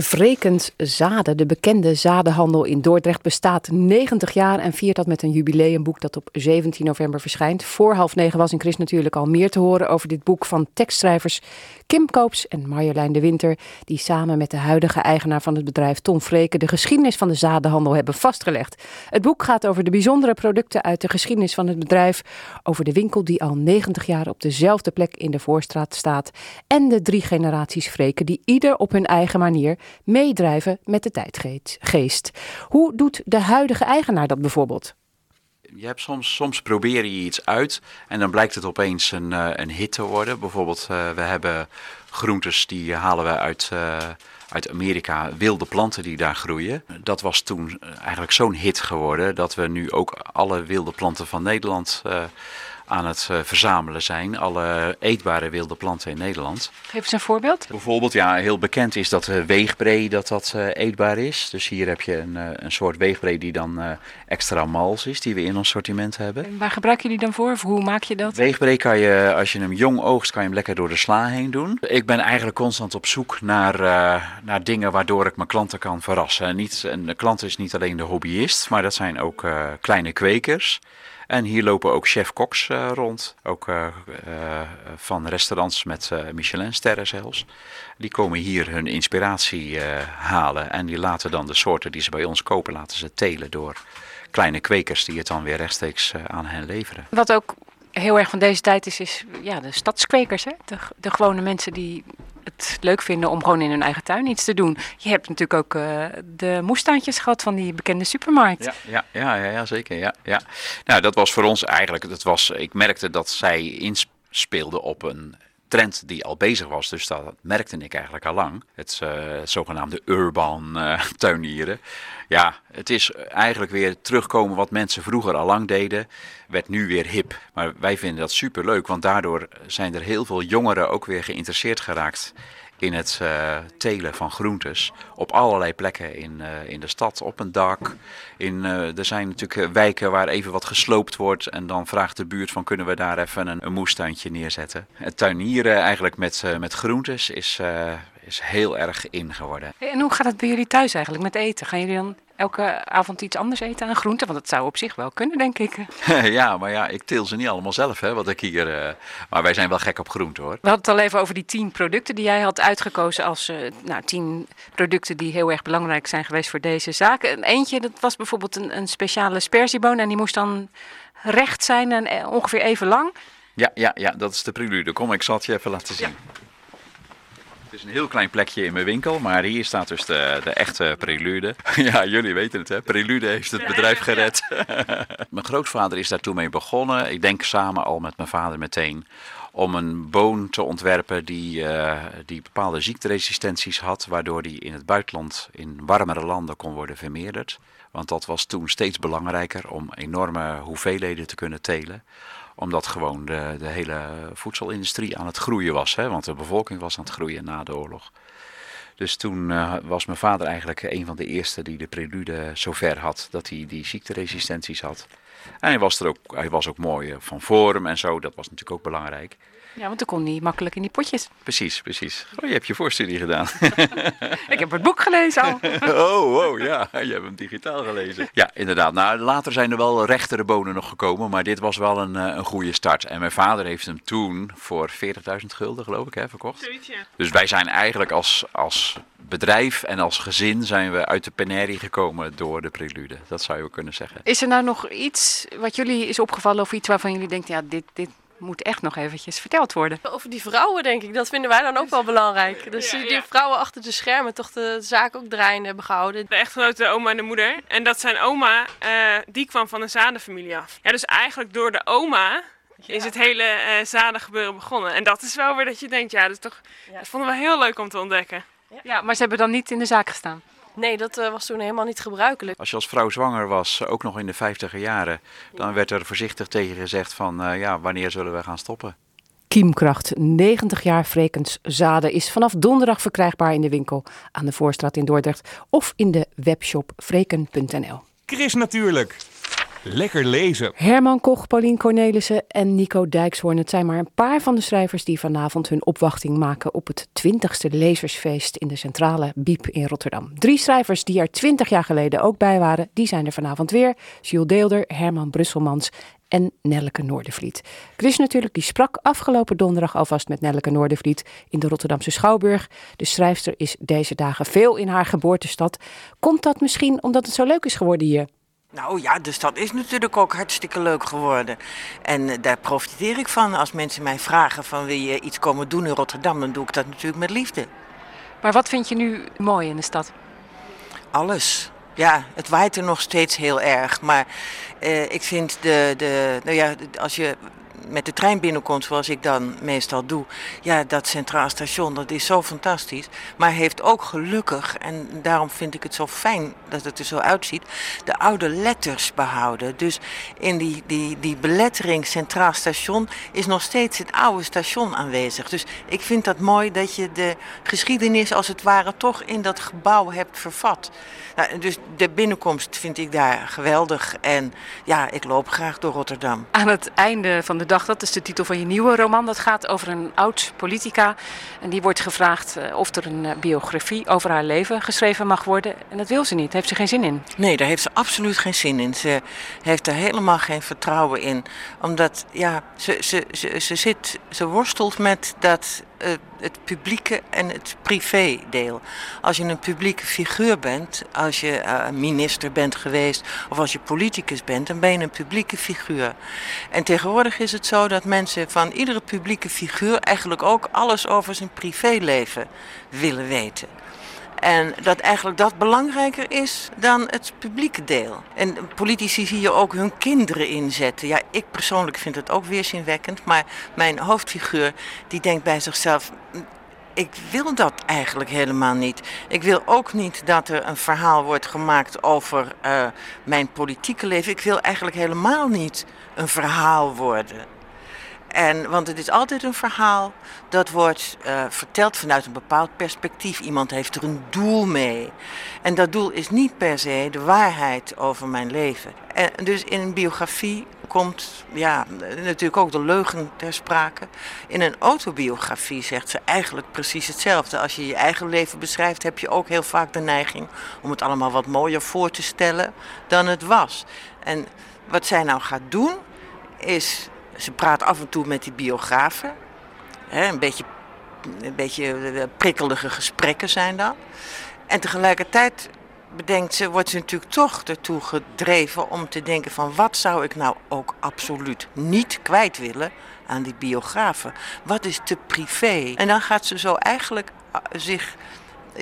Vrekens Zaden, de bekende zadenhandel in Dordrecht, bestaat 90 jaar en viert dat met een jubileumboek dat op 17 november verschijnt. Voor half negen was in Chris natuurlijk al meer te horen over dit boek van tekstschrijvers Kim Koops en Marjolein de Winter, die samen met de huidige eigenaar van het bedrijf Ton Vreken de geschiedenis van de zadenhandel hebben vastgelegd. Het boek gaat over de bijzondere producten uit de geschiedenis van het bedrijf, over de winkel die al 90 jaar op dezelfde plek in de Voorstraat staat en de drie generaties Vreken die ieder op hun eigen manier meedrijven met de tijdgeest. Hoe doet de huidige eigenaar dat bijvoorbeeld? Je hebt soms, soms probeer je iets uit en dan blijkt het opeens een, eh, een hit te worden. Bijvoorbeeld, eh, we hebben groentes die halen we uit, eh, uit Amerika, wilde planten die daar groeien. Dat was toen eigenlijk zo'n hit geworden dat we nu ook alle wilde planten van Nederland aan het eh, verzamelen zijn. Alle eetbare wilde planten in Nederland. Geef eens een voorbeeld. Bijvoorbeeld, ja, heel bekend is dat uh, weegbree dat dat uh, eetbaar is. Dus hier heb je een, een soort weegbree die dan extra mals is, die we in ons sortiment hebben. En waar gebruik je die dan voor? Of hoe maak je dat? Weegbree kan je, als je hem jong oogst, kan je hem lekker door de sla heen doen. Ik ben eigenlijk constant op zoek naar, naar dingen waardoor ik mijn klanten kan verrassen. En, niet, en de klant is niet alleen de hobbyist, maar dat zijn ook kleine kwekers. En hier lopen ook chef-koks uh, rond. Ook uh, uh, van restaurants met Michelin-sterren zelfs. Die komen hier hun inspiratie halen. En die laten dan de soorten die ze bij ons kopen, laten ze telen door kleine kwekers die het dan weer rechtstreeks aan hen leveren. Wat ook heel erg van deze tijd is, is ja, de stadskwekers. Hè? De, de gewone mensen die het leuk vinden om gewoon in hun eigen tuin iets te doen. Je hebt natuurlijk ook uh, de moestuintjes gehad van die bekende supermarkt. Ja, ja, ja, ja, ja zeker. Ja, ja. Nou, dat was voor ons eigenlijk, dat was, ik merkte dat zij inspeelden op een trend die al bezig was. Dus dat merkte ik eigenlijk al lang. Het uh, zogenaamde urban uh, <laughs> tuinieren. Ja, het is eigenlijk weer terugkomen wat mensen vroeger al lang deden. Werd nu weer hip. Maar wij vinden dat super leuk, want daardoor zijn er heel veel jongeren ook weer geïnteresseerd geraakt in het uh, telen van groentes. Op allerlei plekken in, uh, in de stad, op een dak. In, uh, er zijn natuurlijk wijken waar even wat gesloopt wordt. En dan vraagt de buurt van kunnen we daar even een, een moestuintje neerzetten. Het tuinieren eigenlijk met, met groentes is, is heel erg in geworden. En hoe gaat het bij jullie thuis eigenlijk met eten? Gaan jullie dan elke avond iets anders eten aan groenten? Want dat zou op zich wel kunnen, denk ik. <laughs> ja, maar ja, ik teel ze niet allemaal zelf, hè, wat ik hier... Uh, maar wij zijn wel gek op groenten, hoor. We hadden het al even over die tien producten die jij had uitgekozen als... Uh, nou, tien producten die heel erg belangrijk zijn geweest voor deze zaak. En eentje, dat was bijvoorbeeld een, een speciale sperzieboon. En die moest dan recht zijn en eh, ongeveer even lang. Ja, ja, ja, dat is de prelude. Kom, ik zal het je even laten zien. Ja. Het is een heel klein plekje in mijn winkel, maar hier staat dus de, de echte Prelude. <laughs> ja, jullie weten het hè, Prelude heeft het bedrijf gered. <laughs> mijn grootvader is daartoe mee begonnen. Ik denk samen al met mijn vader meteen om een boon te ontwerpen die, uh, die bepaalde ziekteresistenties had, waardoor die in het buitenland in warmere landen kon worden vermeerderd. Want dat was toen steeds belangrijker om enorme hoeveelheden te kunnen telen omdat gewoon de, de hele voedselindustrie aan het groeien was. Hè? Want de bevolking was aan het groeien na de oorlog. Dus toen uh, was mijn vader eigenlijk een van de eerste die de prelude zover had dat hij die ziekteresistenties had. En hij was, er ook, hij was ook mooi van vorm en zo, dat was natuurlijk ook belangrijk. Ja, want dan kon hij makkelijk in die potjes. Precies, precies. Oh, je hebt je voorstudie gedaan. <laughs> ik heb het boek gelezen al. <laughs> oh, oh, ja. Je hebt hem digitaal gelezen. Ja, inderdaad. Nou, later zijn er wel rechtere bonen nog gekomen, maar dit was wel een, een goede start. En mijn vader heeft hem toen voor 40.000 gulden, geloof ik, hè, verkocht. Zoiets, ja. Dus wij zijn eigenlijk als, als bedrijf en als gezin zijn we uit de penerie gekomen door de prelude. Dat zou je kunnen zeggen. Is er nou nog iets wat jullie is opgevallen of iets waarvan jullie denken, ja, dit, dit moet echt nog eventjes verteld worden. Over die vrouwen, denk ik. Dat vinden wij dan ook wel belangrijk. Dus ja, die ja. vrouwen achter de schermen toch de zaak ook draaiende hebben gehouden. De echtgenote, de oma en de moeder. En dat zijn oma, uh, die kwam van een zadenfamilie af. Ja, dus eigenlijk door de oma ja. is het hele uh, zadengebeuren begonnen. En dat is wel weer dat je denkt, ja, dat, is toch, dat vonden we heel leuk om te ontdekken. Ja, maar ze hebben dan niet in de zaak gestaan. Nee, dat uh, was toen helemaal niet gebruikelijk. Als je als vrouw zwanger was, ook nog in de vijftiger jaren, dan werd er voorzichtig tegen gezegd van, uh, ja, wanneer zullen we gaan stoppen? Kiemkracht, 90 jaar Vrekens Zaden, is vanaf donderdag verkrijgbaar in de winkel aan de Voorstraat in Dordrecht of in de webshop vreken.nl. Chris natuurlijk. Lekker lezen. Herman Koch, Paulien Cornelissen en Nico Dijkshoorn. Het zijn maar een paar van de schrijvers die vanavond hun opwachting maken op het 20ste lezersfeest in de centrale Biep in Rotterdam. Drie schrijvers die er 20 jaar geleden ook bij waren, die zijn er vanavond weer. Jules Deelder, Herman Brusselmans en Nelleke Noordervliet. Chris natuurlijk, die sprak afgelopen donderdag alvast met Nelleke Noordervliet in de Rotterdamse Schouwburg. De schrijfster is deze dagen veel in haar geboortestad. Komt dat misschien omdat het zo leuk is geworden hier? Nou ja, de stad is natuurlijk ook hartstikke leuk geworden. En eh, daar profiteer ik van. Als mensen mij vragen van wil je iets komen doen in Rotterdam, dan doe ik dat natuurlijk met liefde. Maar wat vind je nu mooi in de stad? Alles. Ja, het waait er nog steeds heel erg. Maar eh, ik vind de, de. Nou ja, als je met de trein binnenkomt, zoals ik dan meestal doe. Ja, dat Centraal Station, dat is zo fantastisch. Maar heeft ook gelukkig, en daarom vind ik het zo fijn dat het er zo uitziet, de oude letters behouden. Dus in die, die, die belettering Centraal Station is nog steeds het oude station aanwezig. Dus ik vind dat mooi dat je de geschiedenis als het ware toch in dat gebouw hebt vervat. Nou, dus de binnenkomst vind ik daar geweldig. En ja, ik loop graag door Rotterdam. Aan het einde van de dag, dat is de titel van je nieuwe roman. Dat gaat over een oud politica. En die wordt gevraagd eh, of er een eh, biografie over haar leven geschreven mag worden. En dat wil ze niet. Heeft ze geen zin in. Nee, daar heeft ze absoluut geen zin in. Ze heeft er helemaal geen vertrouwen in. Omdat, ja, ze, ze, ze, ze, zit, ze worstelt met dat, het publieke en het privé-deel. Als je een publieke figuur bent, als je eh, minister bent geweest of als je politicus bent, dan ben je een publieke figuur. En tegenwoordig is het zo dat mensen van iedere publieke figuur eigenlijk ook alles over zijn privéleven willen weten. En dat eigenlijk dat belangrijker is dan het publieke deel. En politici zie je ook hun kinderen inzetten. Ja, ik persoonlijk vind het ook weerzinwekkend. Maar mijn hoofdfiguur die denkt bij zichzelf... Ik wil dat eigenlijk helemaal niet. Ik wil ook niet dat er een verhaal wordt gemaakt over uh, mijn politieke leven. Ik wil eigenlijk helemaal niet een verhaal worden. En, want het is altijd een verhaal dat wordt uh, verteld vanuit een bepaald perspectief. Iemand heeft er een doel mee. En dat doel is niet per se de waarheid over mijn leven. En dus in een biografie komt ja, natuurlijk ook de leugen ter sprake. In een autobiografie zegt ze eigenlijk precies hetzelfde. Als je je eigen leven beschrijft, heb je ook heel vaak de neiging om het allemaal wat mooier voor te stellen dan het was. En wat zij nou gaat doen, is ze praat af en toe met die biografen. Hè, een beetje, een beetje prikkelige gesprekken zijn dat. En tegelijkertijd bedenkt ze, wordt ze natuurlijk toch ertoe gedreven om te denken van wat zou ik nou ook absoluut niet kwijt willen aan die biografen. Wat is te privé? En dan gaat ze zo eigenlijk zich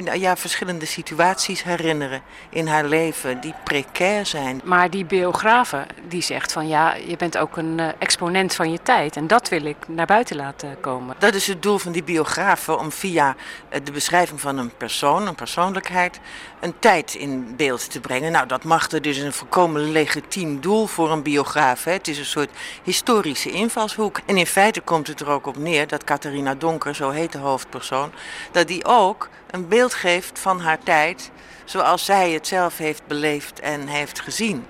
ja, verschillende situaties herinneren in haar leven die precair zijn. Maar die biografe die zegt van ja, je bent ook een uh, exponent van je tijd en dat wil ik naar buiten laten komen. Dat is het doel van die biografen om via uh, de beschrijving van een persoon, een persoonlijkheid, een tijd in beeld te brengen. Nou, dat mag er dus een volkomen legitiem doel voor een biograaf. Hè. Het is een soort historische invalshoek. En in feite komt het er ook op neer dat Catharina Donker, zo heet de hoofdpersoon, dat die ook een beeld geeft van haar tijd zoals zij het zelf heeft beleefd en heeft gezien.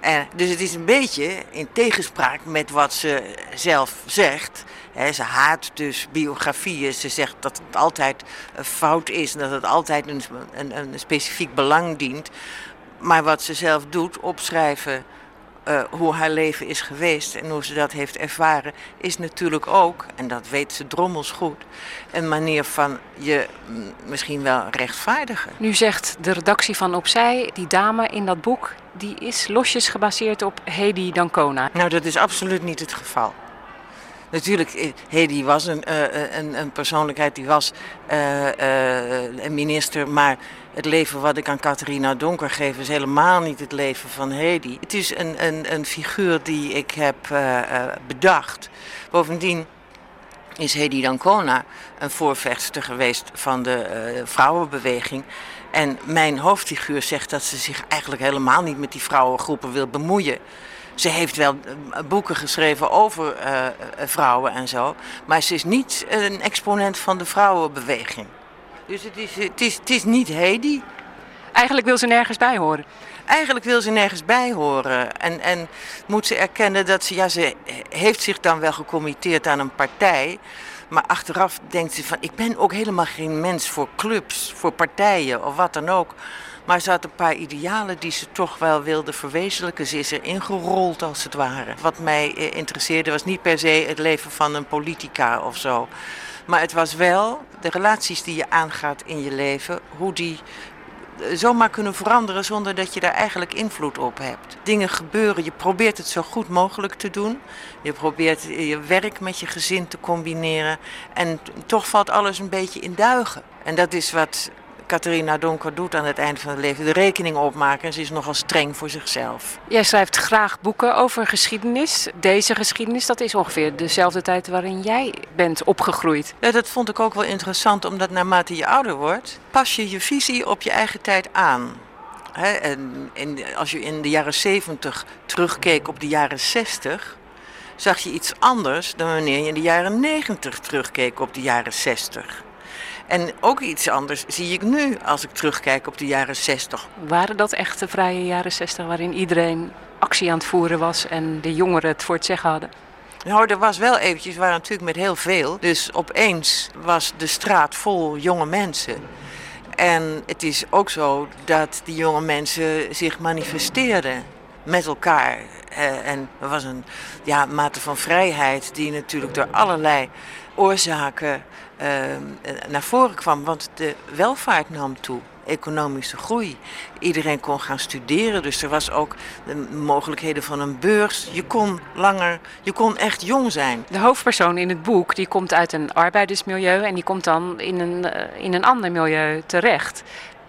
En, dus het is een beetje in tegenspraak met wat ze zelf zegt. He, ze haat dus biografieën. Ze zegt dat het altijd fout is en dat het altijd een, een, een specifiek belang dient. Maar wat ze zelf doet, opschrijven uh, hoe haar leven is geweest en hoe ze dat heeft ervaren, is natuurlijk ook, en dat weet ze drommels goed, een manier van je misschien wel rechtvaardigen. Nu zegt de redactie van Opzij, die dame in dat boek, die is losjes gebaseerd op Hedy Dancona. Nou, dat is absoluut niet het geval. Natuurlijk, Hedy was een, uh, een, een, persoonlijkheid, die was uh, een minister, maar het leven wat ik aan Catharina Donker geef is helemaal niet het leven van Hedy. Het is een, een, een figuur die ik heb bedacht. Bovendien is Hedy Dancona een voorvechter geweest van de vrouwenbeweging. En mijn hoofdfiguur zegt dat ze zich eigenlijk helemaal niet met die vrouwengroepen wil bemoeien. Ze heeft wel boeken geschreven over vrouwen en zo. Maar ze is niet een exponent van de vrouwenbeweging. Dus het is, het is, het is niet Hedy. Eigenlijk wil ze nergens bij horen. Eigenlijk wil ze nergens bij horen. En, en moet ze erkennen dat ze, ja, ze heeft zich dan wel gecommitteerd aan een partij. Maar achteraf denkt ze van, ik ben ook helemaal geen mens voor clubs, voor partijen of wat dan ook. Maar ze had een paar idealen die ze toch wel wilde verwezenlijken. Ze is er ingerold als het ware. Wat mij eh, interesseerde was niet per se het leven van een politica of zo. Maar het was wel de relaties die je aangaat in je leven, hoe die eh, zomaar kunnen veranderen zonder dat je daar eigenlijk invloed op hebt. Dingen gebeuren, je probeert het zo goed mogelijk te doen. Je probeert je werk met je gezin te combineren. En toch valt alles een beetje in duigen. En dat is wat Catharina Donker doet aan het eind van het leven. De rekening opmaken en ze is nogal streng voor zichzelf. Jij schrijft graag boeken over geschiedenis. Deze geschiedenis, dat is ongeveer dezelfde tijd waarin jij bent opgegroeid. Ja, dat vond ik ook wel interessant, omdat naarmate je ouder wordt, pas je je visie op je eigen tijd aan. En als je in de jaren 70 terugkeek op de jaren 60, zag je iets anders dan wanneer je in de jaren 90 terugkeek op de jaren 60. En ook iets anders zie ik nu als ik terugkijk op de jaren 60. Waren dat echt de vrije jaren 60 waarin iedereen actie aan het voeren was en de jongeren het voor het zeggen hadden? Nou, er was wel eventjes, we waren natuurlijk met heel veel. Dus opeens was de straat vol jonge mensen. En het is ook zo dat die jonge mensen zich manifesteerden met elkaar. En er was een ja, mate van vrijheid die natuurlijk door allerlei oorzaken naar voren kwam. Want de welvaart nam toe, economische groei. Iedereen kon gaan studeren, dus er was ook de mogelijkheden van een beurs. Je kon langer, je kon echt jong zijn. De hoofdpersoon in het boek die komt uit een arbeidersmilieu en die komt dan in een, eh, in een ander milieu terecht.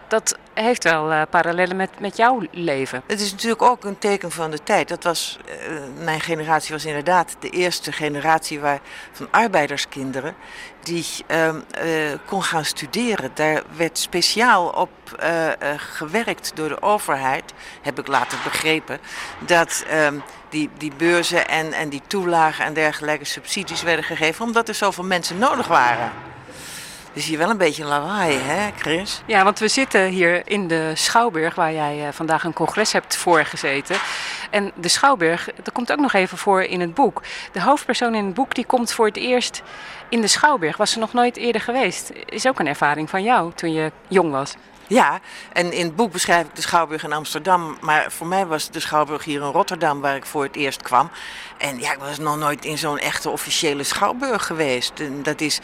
Dat heeft wel uh, parallellen met, met jouw leven. Het is natuurlijk ook een teken van de tijd. Dat was, uh, mijn generatie was inderdaad de eerste generatie waar, van arbeiderskinderen die uh, kon gaan studeren. Daar werd speciaal op gewerkt door de overheid, heb ik later begrepen, dat ehm, die, die beurzen en, en die toelagen en dergelijke subsidies werden gegeven omdat er zoveel mensen nodig waren. Dus hier wel een beetje lawaai, hè, Chris? Ja, want we zitten hier in de Schouwburg, waar jij uh, vandaag een congres hebt voorgezeten. En de Schouwburg, dat komt ook nog even voor in het boek. De hoofdpersoon in het boek die komt voor het eerst in de Schouwburg. Was ze nog nooit eerder geweest. Is ook een ervaring van jou toen je jong was. Ja, en in het boek beschrijf ik de Schouwburg in Amsterdam. Maar voor mij was de Schouwburg hier in Rotterdam waar ik voor het eerst kwam. En ja, ik was nog nooit in zo'n echte officiële Schouwburg geweest. Dat is,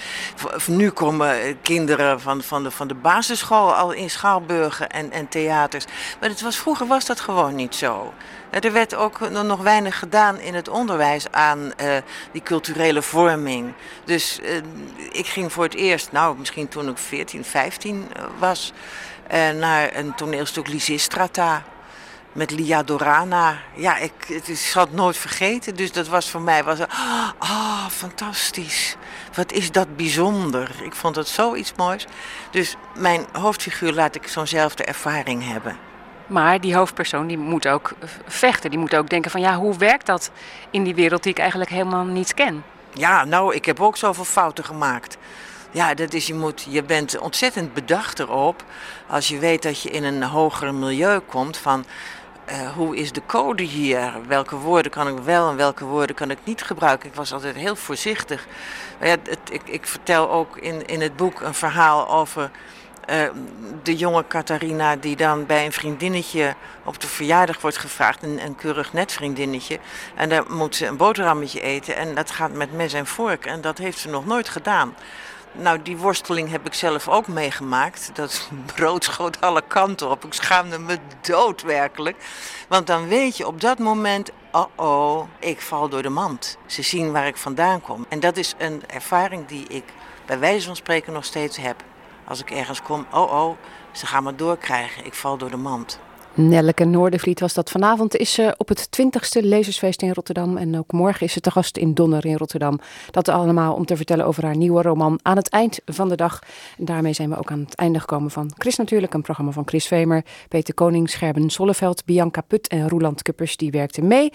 nu komen kinderen van, van, de, van de basisschool al in Schouwburgen en, en theaters. Maar het was, vroeger was dat gewoon niet zo. Er werd ook nog weinig gedaan in het onderwijs aan uh, die culturele vorming. Dus uh, ik ging voor het eerst, nou misschien toen ik 14, 15 was, naar een toneelstuk Lysistrata met Lia Dorana. Ja, ik, het ik zal het nooit vergeten. Dus dat was voor mij, was, ah, oh, fantastisch. Wat is dat bijzonder. Ik vond het zoiets moois. Dus mijn hoofdfiguur laat ik zo'nzelfde ervaring hebben. Maar die hoofdpersoon die moet ook vechten. Die moet ook denken van ja, hoe werkt dat in die wereld die ik eigenlijk helemaal niet ken? Ja, nou, ik heb ook zoveel fouten gemaakt. Ja, dat is, je, moet, je bent ontzettend bedacht erop als je weet dat je in een hoger milieu komt van uh, hoe is de code hier? Welke woorden kan ik wel en welke woorden kan ik niet gebruiken? Ik was altijd heel voorzichtig. Ja, het, ik, ik, vertel ook in, in het boek een verhaal over uh, de jonge Catharina die dan bij een vriendinnetje op de verjaardag wordt gevraagd, een, een keurig net vriendinnetje. En dan moet ze een boterhammetje eten en dat gaat met mes en vork en dat heeft ze nog nooit gedaan. Nou, die worsteling heb ik zelf ook meegemaakt. Dat <laughs> brood schoot alle kanten op. Ik schaamde me dood werkelijk. Want dan weet je op dat moment, oh oh, ik val door de mand. Ze zien waar ik vandaan kom. En dat is een ervaring die ik bij wijze van spreken nog steeds heb. Als ik ergens kom, oh oh, ze gaan me doorkrijgen. Ik val door de mand. Nelleke Noordervliet was dat. Vanavond is ze op het 20ste lezersfeest in Rotterdam. En ook morgen is ze te gast in Donner in Rotterdam. Dat allemaal om te vertellen over haar nieuwe roman Aan het eind van de dag. En daarmee zijn we ook aan het einde gekomen van Chris Natuurlijk. Een programma van Chris Vemer, Peter Koning, Scherben Solleveld, Bianca Put en Roeland Kuppers. Die werkten mee.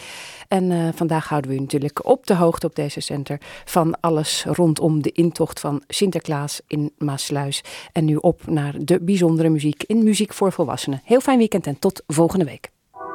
En uh, vandaag houden we u natuurlijk op de hoogte op deze center van alles rondom de intocht van Sinterklaas in Maasluis. En nu op naar de bijzondere muziek in Muziek voor Volwassenen. Heel fijn weekend en tot volgende week.